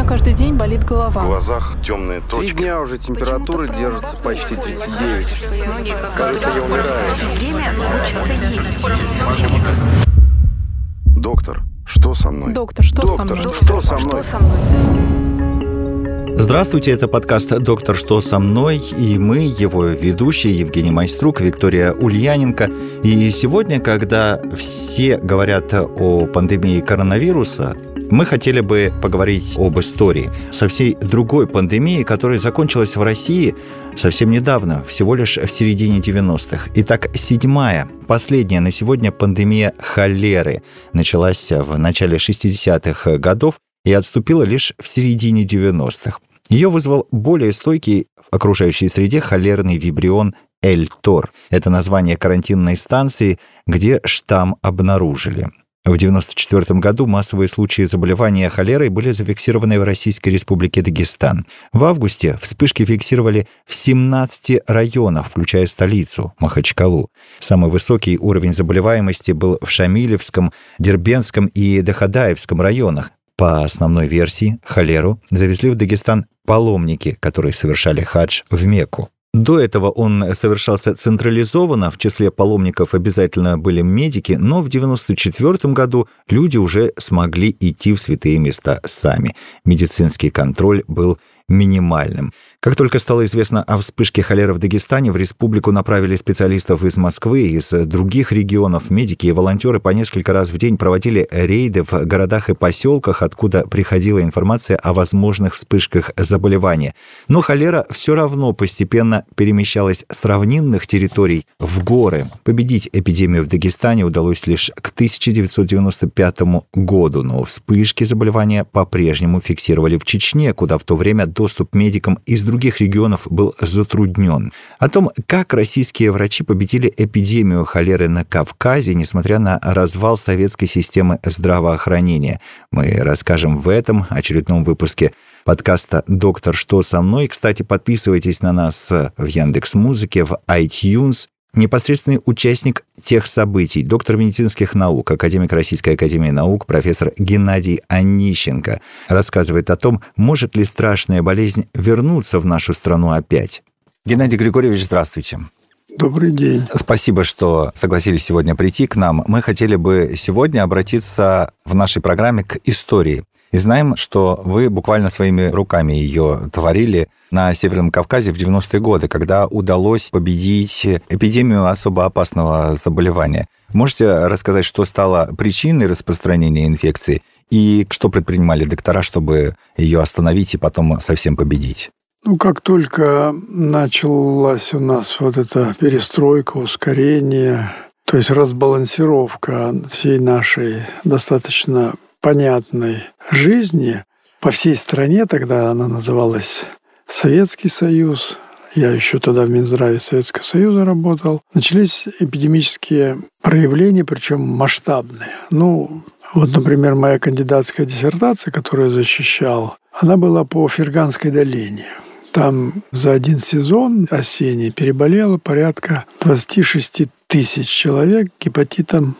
меня каждый день болит голова. В глазах темные Три точки. дня уже температура держится почти 39. Кажется, я умираю. Доктор, что со мной? Доктор, что со Доктор, мной? что со мной? Здравствуйте, это подкаст «Доктор, что со мной?» и мы, его ведущие Евгений Майструк, Виктория Ульяненко. И сегодня, когда все говорят о пандемии коронавируса, мы хотели бы поговорить об истории со всей другой пандемией, которая закончилась в России совсем недавно, всего лишь в середине 90-х. Итак, седьмая, последняя на сегодня пандемия холеры началась в начале 60-х годов и отступила лишь в середине 90-х. Ее вызвал более стойкий в окружающей среде холерный вибрион Эль-Тор. Это название карантинной станции, где штамм обнаружили. В 1994 году массовые случаи заболевания холерой были зафиксированы в Российской Республике Дагестан. В августе вспышки фиксировали в 17 районах, включая столицу Махачкалу. Самый высокий уровень заболеваемости был в Шамилевском, Дербенском и Дахадаевском районах. По основной версии, холеру завезли в Дагестан паломники, которые совершали хадж в Мекку. До этого он совершался централизованно, в числе паломников обязательно были медики, но в 1994 году люди уже смогли идти в святые места сами. Медицинский контроль был минимальным. Как только стало известно о вспышке холеры в Дагестане, в республику направили специалистов из Москвы, из других регионов. Медики и волонтеры по несколько раз в день проводили рейды в городах и поселках, откуда приходила информация о возможных вспышках заболевания. Но холера все равно постепенно перемещалась с равнинных территорий в горы. Победить эпидемию в Дагестане удалось лишь к 1995 году, но вспышки заболевания по-прежнему фиксировали в Чечне, куда в то время доступ медикам из других регионов был затруднен. О том, как российские врачи победили эпидемию холеры на Кавказе, несмотря на развал советской системы здравоохранения, мы расскажем в этом очередном выпуске подкаста «Доктор, что со мной?». Кстати, подписывайтесь на нас в Яндекс Музыке, в iTunes, непосредственный участник тех событий, доктор медицинских наук, академик Российской академии наук, профессор Геннадий Онищенко, рассказывает о том, может ли страшная болезнь вернуться в нашу страну опять. Геннадий Григорьевич, здравствуйте. Добрый день. Спасибо, что согласились сегодня прийти к нам. Мы хотели бы сегодня обратиться в нашей программе к истории. И знаем, что вы буквально своими руками ее творили на Северном Кавказе в 90-е годы, когда удалось победить эпидемию особо опасного заболевания. Можете рассказать, что стало причиной распространения инфекции и что предпринимали доктора, чтобы ее остановить и потом совсем победить? Ну, как только началась у нас вот эта перестройка, ускорение, то есть разбалансировка всей нашей достаточно понятной жизни по всей стране, тогда она называлась Советский Союз, я еще тогда в Минздраве Советского Союза работал, начались эпидемические проявления, причем масштабные. Ну, вот, например, моя кандидатская диссертация, которую я защищал, она была по Ферганской долине. Там за один сезон осенний переболело порядка 26 тысяч человек гепатитом.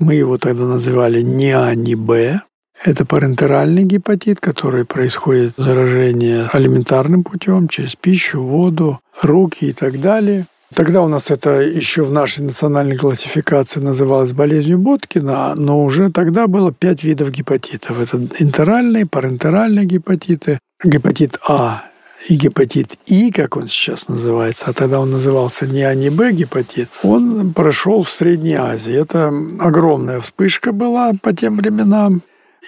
Мы его тогда называли не А, не Б. Это парентеральный гепатит, который происходит заражение алиментарным путем, через пищу, воду, руки и так далее. Тогда у нас это еще в нашей национальной классификации называлось болезнью Боткина, но уже тогда было пять видов гепатитов. Это интеральные, парентеральные гепатиты, гепатит А и гепатит И, как он сейчас называется, а тогда он назывался не А, не Б гепатит, он прошел в Средней Азии. Это огромная вспышка была по тем временам.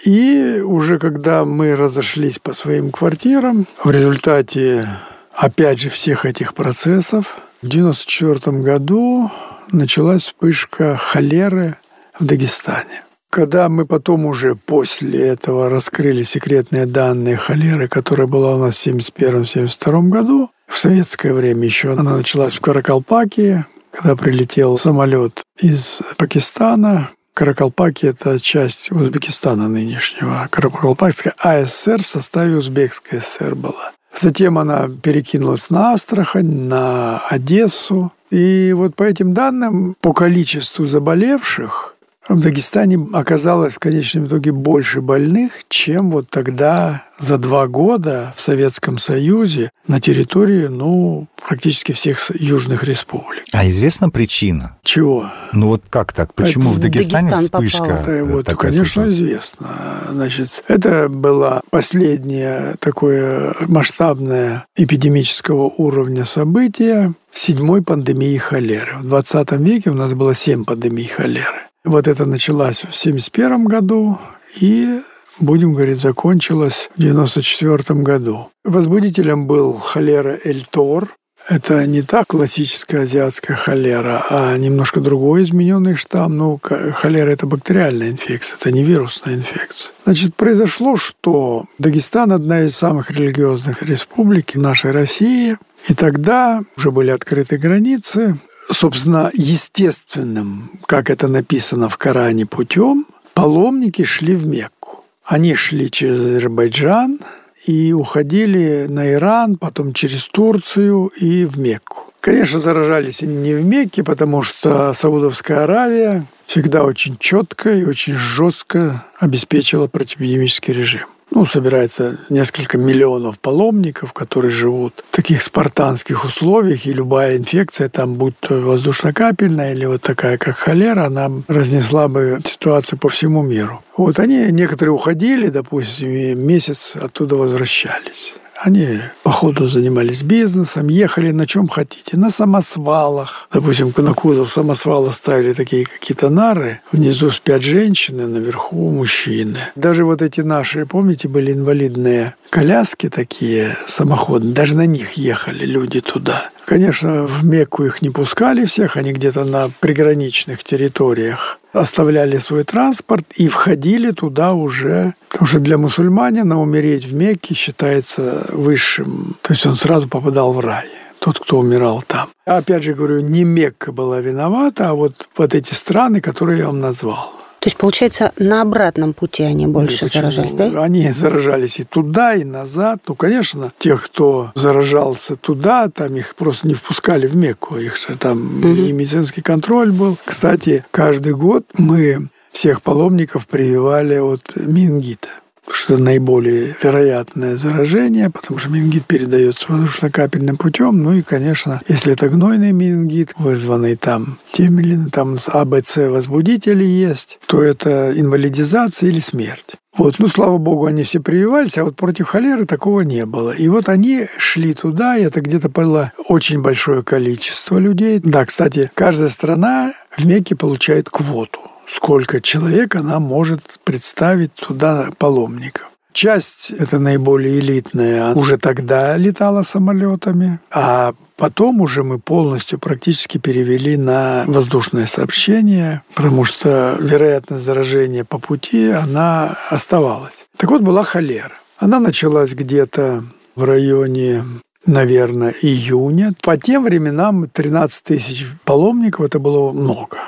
И уже когда мы разошлись по своим квартирам, в результате, опять же, всех этих процессов, в 1994 году началась вспышка холеры в Дагестане. Когда мы потом уже после этого раскрыли секретные данные холеры, которая была у нас в 1971-1972 году, в советское время еще она началась в Каракалпакии, когда прилетел самолет из Пакистана, Каракалпаки – это часть Узбекистана нынешнего. Каракалпакская АСР в составе Узбекской ССР была. Затем она перекинулась на Астрахань, на Одессу. И вот по этим данным, по количеству заболевших, В Дагестане оказалось в конечном итоге больше больных, чем вот тогда за два года в Советском Союзе на территории, ну, практически всех южных республик. А известна причина? Чего? Ну вот как так? Почему Это в Дагестане Дагестан вспышка? попала. Это вот, такая конечно, случилась? известно. Значит, это было последнее такое масштабное эпидемического уровня событие в седьмой пандемии холеры. В 20 веке у нас было семь пандемий холеры. Вот это началось в 71 году и будем говорить, закончилась в 94 году. Возбудителем был холера Эльтор. Это не та классическая азиатская холера, а немножко другой измененный штамм. Ну, холера – это бактериальная инфекция, это не вирусная инфекция. Значит, произошло, что Дагестан – одна из самых религиозных республик нашей России. И тогда уже были открыты границы. Собственно, естественным, как это написано в Коране, путем паломники шли в Мекку. Они шли через Азербайджан и уходили на Иран, потом через Турцию и в Мекку. Конечно, заражались они не в Мекке, потому что Саудовская Аравия всегда очень четко и очень жестко обеспечила противоэпидемический режим. Ну, собирается несколько миллионов паломников, которые живут в таких спартанских условиях, и любая инфекция, там, будь то воздушно-капельная или вот такая, как холера, она разнесла бы ситуацию по всему миру. Вот они, некоторые уходили, допустим, и месяц оттуда возвращались. Они по ходу занимались бизнесом, ехали на чем хотите. На самосвалах. Допустим, на кузов самосвала ставили такие какие-то нары. Внизу спят женщины, наверху мужчины. Даже вот эти наши, помните, были инвалидные коляски такие, самоходные. Даже на них ехали люди туда. Конечно, в Мекку их не пускали всех, они где-то на приграничных территориях оставляли свой транспорт и входили туда уже. Потому что для мусульманина умереть в Мекке считается высшим. То есть он сразу попадал в рай тот, кто умирал там. Опять же говорю, не Мекка была виновата, а вот, вот эти страны, которые я вам назвал. То есть, получается, на обратном пути они больше Почему? заражались, да? Они заражались и туда, и назад. Ну, конечно, тех, кто заражался туда, там их просто не впускали в Мекку. Их же там и медицинский контроль был. Кстати, каждый год мы всех паломников прививали от менингита что наиболее вероятное заражение, потому что менингит передается воздушно-капельным путем. Ну и, конечно, если это гнойный менингит, вызванный там тем или иным там АБЦ возбудители есть, то это инвалидизация или смерть. Вот, ну, слава богу, они все прививались, а вот против холеры такого не было. И вот они шли туда, и это где-то было очень большое количество людей. Да, кстати, каждая страна в Мекке получает квоту сколько человек она может представить туда паломников. Часть, это наиболее элитная, уже тогда летала самолетами, а потом уже мы полностью практически перевели на воздушное сообщение, потому что вероятность заражения по пути, она оставалась. Так вот, была холера. Она началась где-то в районе наверное, июня. По тем временам 13 тысяч паломников это было много.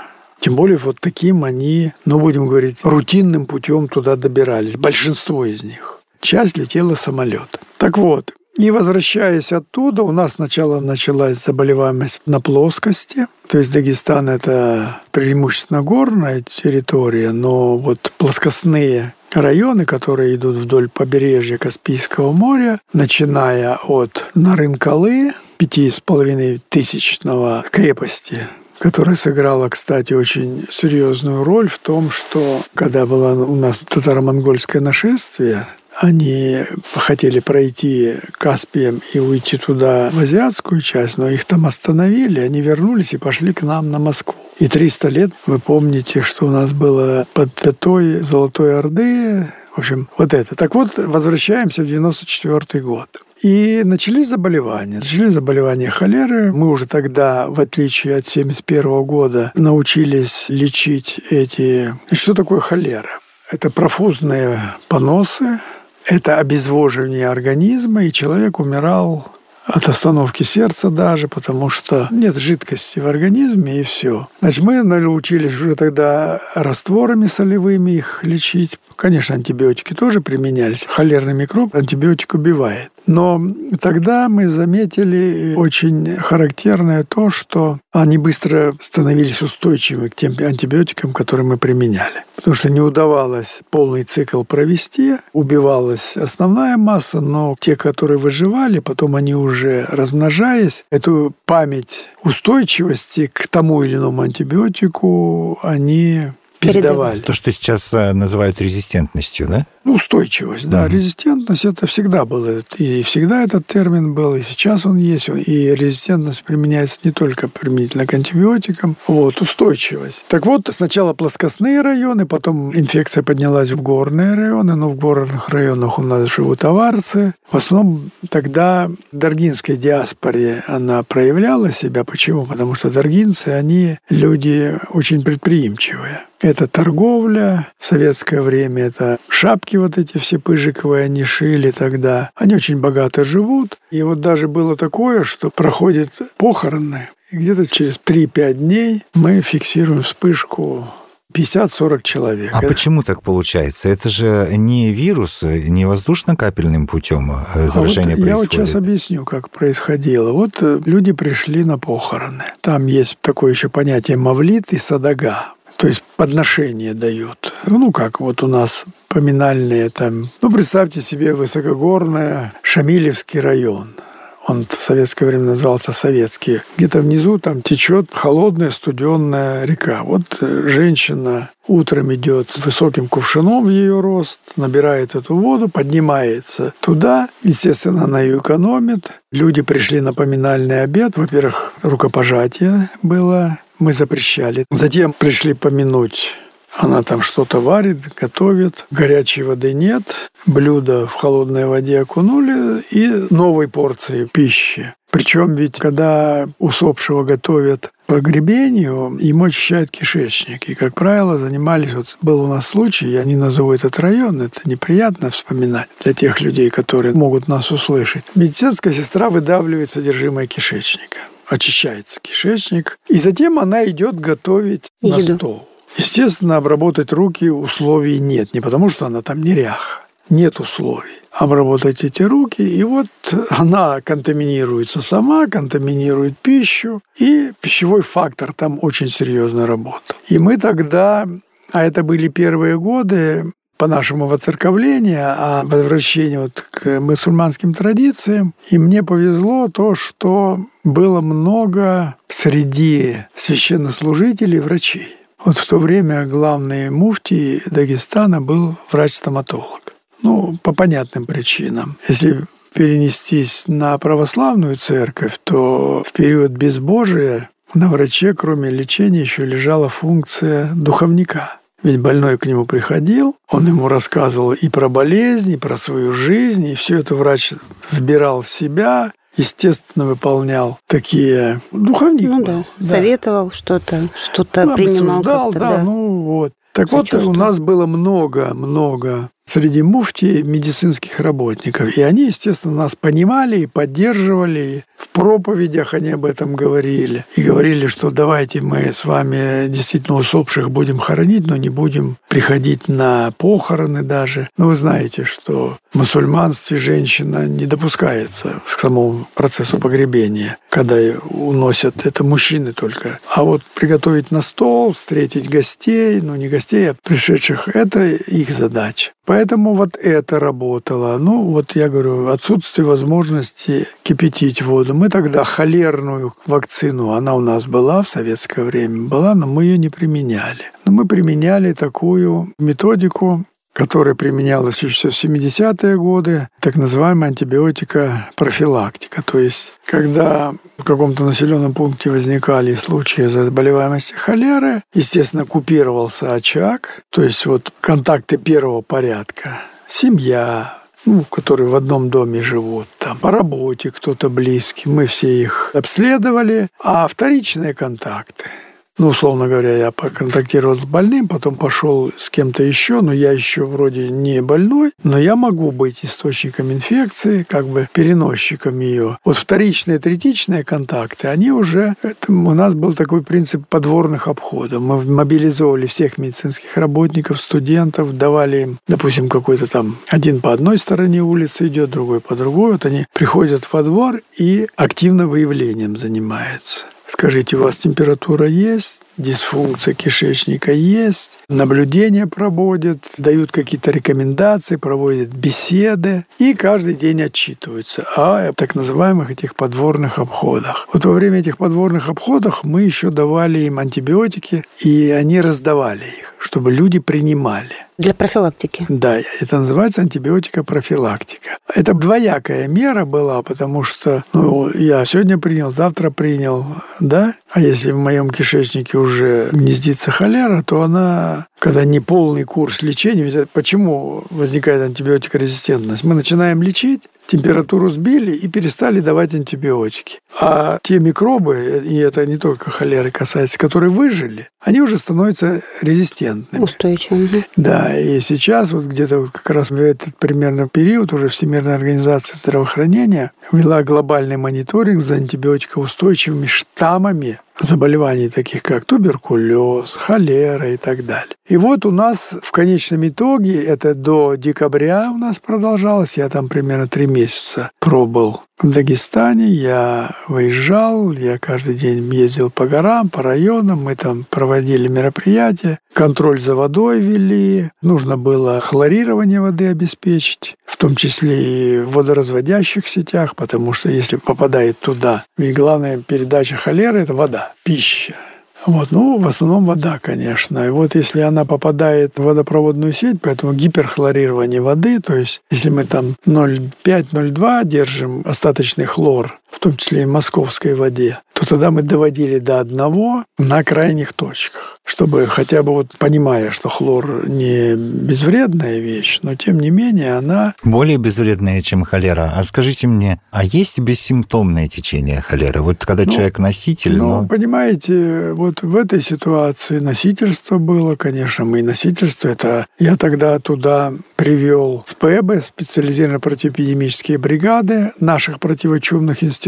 Тем более вот таким они, ну, будем говорить, рутинным путем туда добирались. Большинство из них. Часть летела самолет. Так вот, и возвращаясь оттуда, у нас сначала началась заболеваемость на плоскости. То есть Дагестан – это преимущественно горная территория, но вот плоскостные районы, которые идут вдоль побережья Каспийского моря, начиная от Нарынкалы, пяти с половиной тысячного крепости, которая сыграла, кстати, очень серьезную роль в том, что когда было у нас татаро-монгольское нашествие, они хотели пройти Каспием и уйти туда, в азиатскую часть, но их там остановили, они вернулись и пошли к нам на Москву. И 300 лет, вы помните, что у нас было под пятой Золотой Орды, в общем, вот это. Так вот, возвращаемся в 94 год. И начались заболевания. Начались заболевания холеры. Мы уже тогда, в отличие от 71 года, научились лечить эти... И что такое холера? Это профузные поносы, это обезвоживание организма, и человек умирал от остановки сердца даже, потому что нет жидкости в организме, и все. Значит, мы научились уже тогда растворами солевыми их лечить. Конечно, антибиотики тоже применялись. Холерный микроб антибиотик убивает. Но тогда мы заметили очень характерное то, что они быстро становились устойчивыми к тем антибиотикам, которые мы применяли. Потому что не удавалось полный цикл провести, убивалась основная масса, но те, которые выживали, потом они уже размножаясь, эту память устойчивости к тому или иному антибиотику они передавали. То, что сейчас э, называют резистентностью, да? Устойчивость, да. Угу. Резистентность это всегда было. И всегда этот термин был, и сейчас он есть. И резистентность применяется не только применительно к антибиотикам. Вот, устойчивость. Так вот, сначала плоскостные районы, потом инфекция поднялась в горные районы, но в горных районах у нас живут аварцы. В основном тогда в даргинской диаспоре она проявляла себя. Почему? Потому что даргинцы, они люди очень предприимчивые. Это торговля. В советское время это шапки вот эти все пыжиковые они шили тогда. Они очень богато живут. И вот даже было такое, что проходит похороны. И где-то через 3-5 дней мы фиксируем вспышку 50-40 человек. А почему так получается? Это же не вирус, не воздушно-капельным путем э, заражение а вот происходит. Я вот сейчас объясню, как происходило. Вот э, люди пришли на похороны. Там есть такое еще понятие мавлит и садага. То есть подношение дают. Ну, как вот у нас поминальные там. Ну, представьте себе высокогорное Шамилевский район. Он в советское время назывался Советский. Где-то внизу там течет холодная студенная река. Вот э, женщина утром идет с высоким кувшином в ее рост, набирает эту воду, поднимается туда. Естественно, она ее экономит. Люди пришли на поминальный обед. Во-первых, рукопожатие было мы запрещали. Затем пришли помянуть она там что-то варит, готовит, горячей воды нет, блюдо в холодной воде окунули и новой порции пищи. Причем ведь, когда усопшего готовят погребению, ему очищают кишечник. И, как правило, занимались... Вот был у нас случай, я не назову этот район, это неприятно вспоминать для тех людей, которые могут нас услышать. Медицинская сестра выдавливает содержимое кишечника очищается кишечник, и затем она идет готовить Еду. на стол. Естественно, обработать руки условий нет, не потому что она там неряха, нет условий. Обработать эти руки, и вот она контаминируется сама, контаминирует пищу, и пищевой фактор там очень серьезно работал. И мы тогда а это были первые годы, по нашему воцерковлению, а возвращению вот к мусульманским традициям. И мне повезло то, что было много среди священнослужителей врачей. Вот в то время главный муфтий Дагестана был врач-стоматолог. Ну, по понятным причинам. Если перенестись на православную церковь, то в период безбожия на враче, кроме лечения, еще лежала функция духовника – ведь больной к нему приходил, он ему рассказывал и про болезнь, и про свою жизнь, и все это врач вбирал в себя, естественно, выполнял такие духовник. Ну да, да. советовал что-то, что-то ну, принимал. Да, да, ну вот. Так вот, у нас было много-много среди муфти медицинских работников. И они, естественно, нас понимали и поддерживали. В проповедях они об этом говорили. И говорили, что давайте мы с вами действительно усопших будем хоронить, но не будем приходить на похороны даже. Но вы знаете, что в мусульманстве женщина не допускается к самому процессу погребения, когда уносят это мужчины только. А вот приготовить на стол, встретить гостей, ну не гостей, а пришедших, это их задача. Поэтому вот это работало. Ну, вот я говорю, отсутствие возможности кипятить воду. Мы тогда холерную вакцину, она у нас была в советское время, была, но мы ее не применяли. Но мы применяли такую методику, которая применялась еще в 70-е годы, так называемая антибиотика профилактика. То есть, когда в каком-то населенном пункте возникали случаи заболеваемости холеры, естественно, купировался очаг, то есть вот контакты первого порядка, семья, ну, которые в одном доме живут, там, по работе кто-то близкий, мы все их обследовали, а вторичные контакты – ну, условно говоря, я поконтактировал с больным, потом пошел с кем-то еще, но я еще вроде не больной, но я могу быть источником инфекции, как бы переносчиком ее. Вот вторичные, третичные контакты, они уже... Это, у нас был такой принцип подворных обходов. Мы мобилизовали всех медицинских работников, студентов, давали им, допустим, какой-то там один по одной стороне улицы идет, другой по другой. Вот они приходят во двор и активно выявлением занимаются. Скажите, у вас температура есть, дисфункция кишечника есть, наблюдения проводят, дают какие-то рекомендации, проводят беседы и каждый день отчитываются о так называемых этих подворных обходах. Вот во время этих подворных обходов мы еще давали им антибиотики, и они раздавали их, чтобы люди принимали. Для профилактики. Да, это называется антибиотика-профилактика. Это двоякая мера была, потому что ну, я сегодня принял, завтра принял, да? А если в моем кишечнике уже гнездится холера, то она, когда не полный курс лечения, почему возникает антибиотикорезистентность? Мы начинаем лечить, температуру сбили и перестали давать антибиотики. А те микробы, и это не только холеры касается, которые выжили, они уже становятся резистентными. Устойчивыми. Да, и сейчас вот где-то вот как раз в этот примерно период уже Всемирная организация здравоохранения ввела глобальный мониторинг за антибиотикоустойчивыми штаммами заболеваний, таких как туберкулез, холера и так далее. И вот у нас в конечном итоге, это до декабря у нас продолжалось, я там примерно три месяца пробыл в Дагестане, я выезжал, я каждый день ездил по горам, по районам, мы там проводили мероприятия, контроль за водой вели, нужно было хлорирование воды обеспечить, в том числе и в водоразводящих сетях, потому что если попадает туда, и главная передача холеры – это вода, пища. Вот, ну, в основном вода, конечно. И вот если она попадает в водопроводную сеть, поэтому гиперхлорирование воды, то есть если мы там 0,5-0,2 держим остаточный хлор, в том числе и в московской воде, то тогда мы доводили до одного на крайних точках, чтобы хотя бы вот понимая, что хлор не безвредная вещь, но тем не менее она... Более безвредная, чем холера. А скажите мне, а есть бессимптомное течение холеры? Вот когда ну, человек носитель... Ну, но... понимаете, вот в этой ситуации носительство было, конечно, мы носительство, это я тогда туда привел СПЭБы, специализированные противоэпидемические бригады наших противочумных институтов.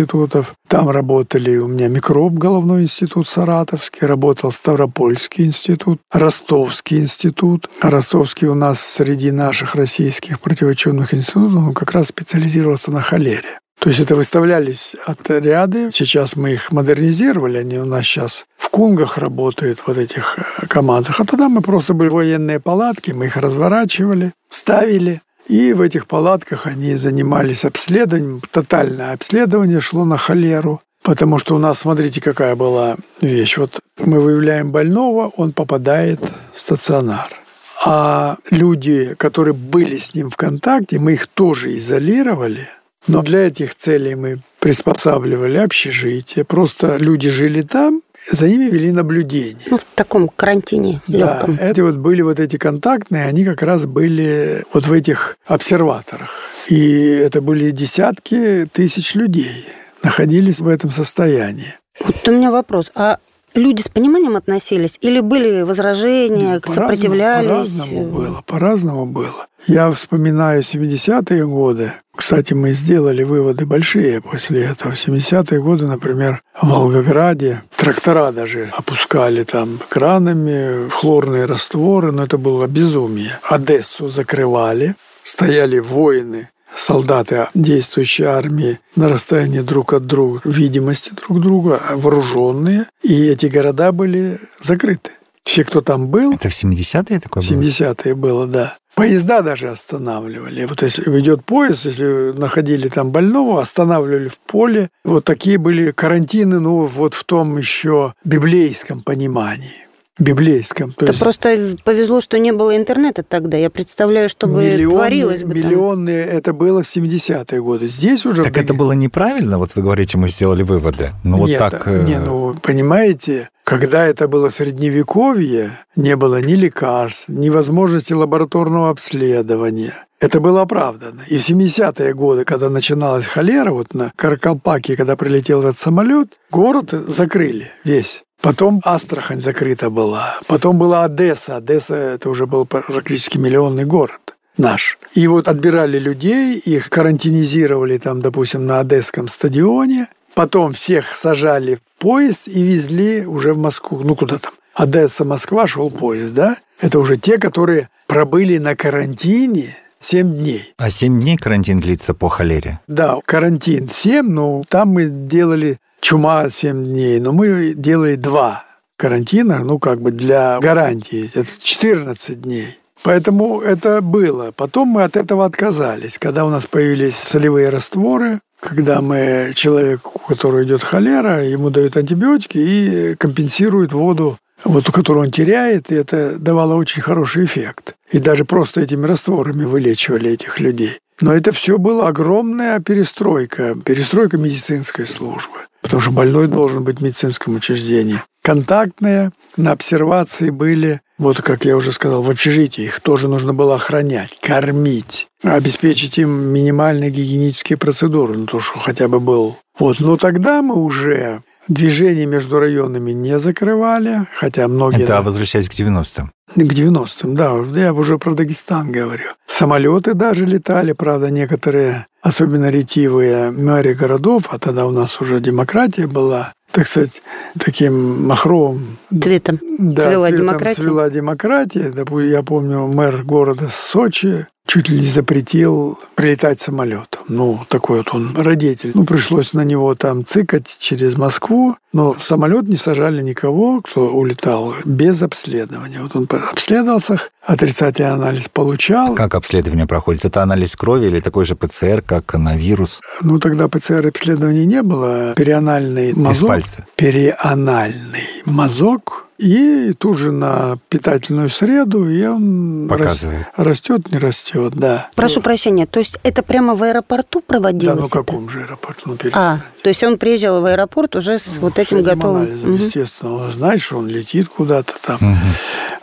Там работали у меня микроб, головной институт Саратовский, работал Ставропольский институт, Ростовский институт. Ростовский у нас среди наших российских противочумных институтов он как раз специализировался на холере. То есть это выставлялись отряды. Сейчас мы их модернизировали. Они у нас сейчас в Кунгах работают, вот этих э, КАМАЗах. А тогда мы просто были военные палатки, мы их разворачивали, ставили. И в этих палатках они занимались обследованием. Тотальное обследование шло на холеру. Потому что у нас, смотрите, какая была вещь. Вот мы выявляем больного, он попадает в стационар. А люди, которые были с ним в контакте, мы их тоже изолировали. Но для этих целей мы приспосабливали общежитие. Просто люди жили там, за ними вели наблюдение. Ну, в таком карантине легком. Да, эти вот были вот эти контактные, они как раз были вот в этих обсерваторах. И это были десятки тысяч людей находились в этом состоянии. Вот у меня вопрос. А люди с пониманием относились или были возражения, по сопротивлялись? По-разному было, по-разному было. Я вспоминаю 70-е годы. Кстати, мы сделали выводы большие после этого. В 70-е годы, например, в Волгограде трактора даже опускали там кранами хлорные растворы, но это было безумие. Одессу закрывали, стояли воины солдаты действующей армии на расстоянии друг от друга, видимости друг друга, вооруженные, и эти города были закрыты. Все, кто там был... Это в 70-е такое было? В 70-е было, да. Поезда даже останавливали. Вот если идет поезд, если находили там больного, останавливали в поле. Вот такие были карантины, ну, вот в том еще библейском понимании библейском. То Это есть... просто повезло, что не было интернета тогда. Я представляю, что бы миллионы, творилось бы Миллионные, там. это было в 70-е годы. Здесь уже... Так это было неправильно? Вот вы говорите, мы сделали выводы. Ну вот Нет, так... Не, э, ну, понимаете, когда это было средневековье, не было ни лекарств, ни возможности лабораторного обследования. Это было оправдано. И в 70-е годы, когда начиналась холера, вот на Каракалпаке, когда прилетел этот самолет, город закрыли весь Потом Астрахань закрыта была. Потом была Одесса. Одесса – это уже был практически миллионный город наш. И вот отбирали людей, их карантинизировали там, допустим, на Одесском стадионе. Потом всех сажали в поезд и везли уже в Москву. Ну, куда там? Одесса, Москва шел поезд, да? Это уже те, которые пробыли на карантине 7 дней. А 7 дней карантин длится по холере? Да, карантин 7, но там мы делали чума 7 дней, но мы делали 2 карантина, ну, как бы для гарантии. Это 14 дней. Поэтому это было. Потом мы от этого отказались. Когда у нас появились солевые растворы, когда мы человеку, у которого идет холера, ему дают антибиотики и компенсируют воду, вот, которую он теряет, и это давало очень хороший эффект. И даже просто этими растворами вылечивали этих людей. Но это все была огромная перестройка, перестройка медицинской службы. Потому что больной должен быть в медицинском учреждении. Контактные на обсервации были вот, как я уже сказал, в общежитии их тоже нужно было охранять, кормить, обеспечить им минимальные гигиенические процедуры, ну, то, что хотя бы был. Вот, но тогда мы уже движение между районами не закрывали, хотя многие... Это возвращаясь к 90-м. К 90-м, да. Я уже про Дагестан говорю. Самолеты даже летали, правда, некоторые, особенно ретивые мэри городов, а тогда у нас уже демократия была, так сказать, таким махровым цветом да, цвела цветом демократия. цвела демократия. Допустим, я помню, мэр города Сочи чуть ли не запретил прилетать самолетом. Ну, такой вот он родитель. Ну, пришлось на него там цикать через Москву, но в самолет не сажали никого, кто улетал, без обследования. Вот он обследовался, отрицательный анализ получал. Как обследование проходит? Это анализ крови или такой же ПЦР, как на вирус? Ну, тогда ПЦР-обследования не было. Перианальный мазок. Из пальца. Перианальный мазок и тут же на питательную среду, и он Показывает. растет, не растет, да. Прошу прощения, то есть это прямо в аэропорту Да, проводилось? ну это? каком же аэропорту? Ну, А, то есть он приезжал в аэропорт уже с вот С этим готовым. анализом, Мгм. Естественно, он знает, что он летит куда-то там. Мгм.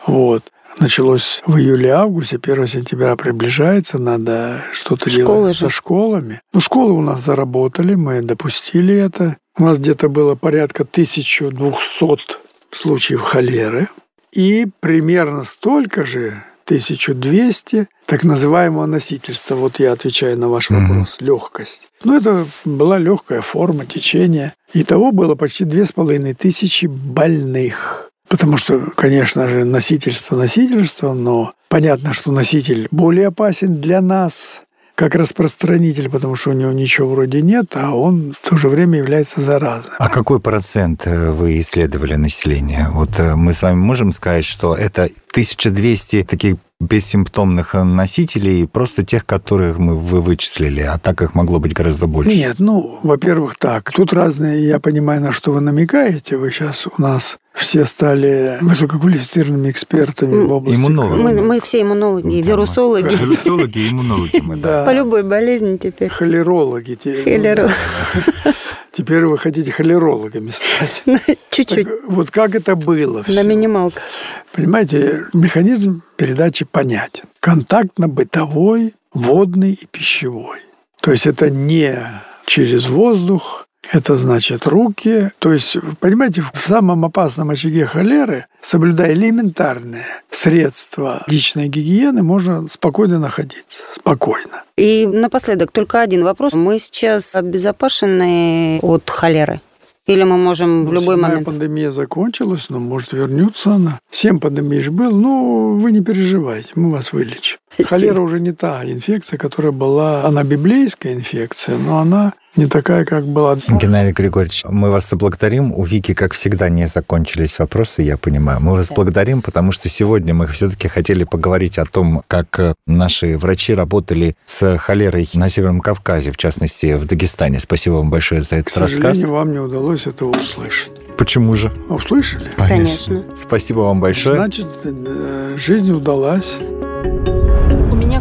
Вот. Началось в июле-августе, 1 сентября приближается, надо что-то делать же. со школами. Ну, школы у нас заработали, мы допустили это. У нас где-то было порядка 1200 случаев холеры. И примерно столько же, 1200, так называемого носительства. Вот я отвечаю на ваш вопрос. Легкость. Ну, это была легкая форма течения. Итого было почти две с половиной тысячи больных. Потому что, конечно же, носительство носительством, но понятно, что носитель более опасен для нас, как распространитель, потому что у него ничего вроде нет, а он в то же время является заразой. А какой процент э, вы исследовали населения? Вот э, мы с вами можем сказать, что это 1200 таких бессимптомных носителей, просто тех, которых мы вы вычислили, а так их могло быть гораздо больше. Нет, ну, во-первых, так. Тут разные, я понимаю, на что вы намекаете. Вы сейчас у нас все стали высококвалифицированными экспертами в области... Иммунологами. Мы, мы все иммунологи, вирусологи. Вирусологи и иммунологи мы, да. Да. По любой болезни теперь. Холерологи. те- Холеро. Теперь вы хотите холерологами стать. Чуть-чуть. Вот как это было На всё? минималках. Понимаете, механизм передачи понятен. Контактно-бытовой, водный и пищевой. То есть это не через воздух, это значит руки. То есть, понимаете, в самом опасном очаге холеры, соблюдая элементарные средства личной гигиены, можно спокойно находиться. Спокойно. И напоследок только один вопрос. Мы сейчас обезопасены от холеры? Или мы можем в любой момент? пандемия закончилась, но может вернется она. Семь пандемий же был, но вы не переживайте, мы вас вылечим. Холера уже не та инфекция, которая была, она библейская инфекция, но она не такая, как была. Геннадий Григорьевич, мы вас благодарим. У Вики, как всегда, не закончились вопросы, я понимаю. Мы вас благодарим, потому что сегодня мы все-таки хотели поговорить о том, как э, наши врачи работали с холерой на Северном Кавказе, в частности, в Дагестане. Спасибо вам большое за К этот рассказ. сожалению, вам не удалось этого услышать. Почему же? А услышали? Конечно. Спасибо вам большое. Значит, э, жизнь удалась.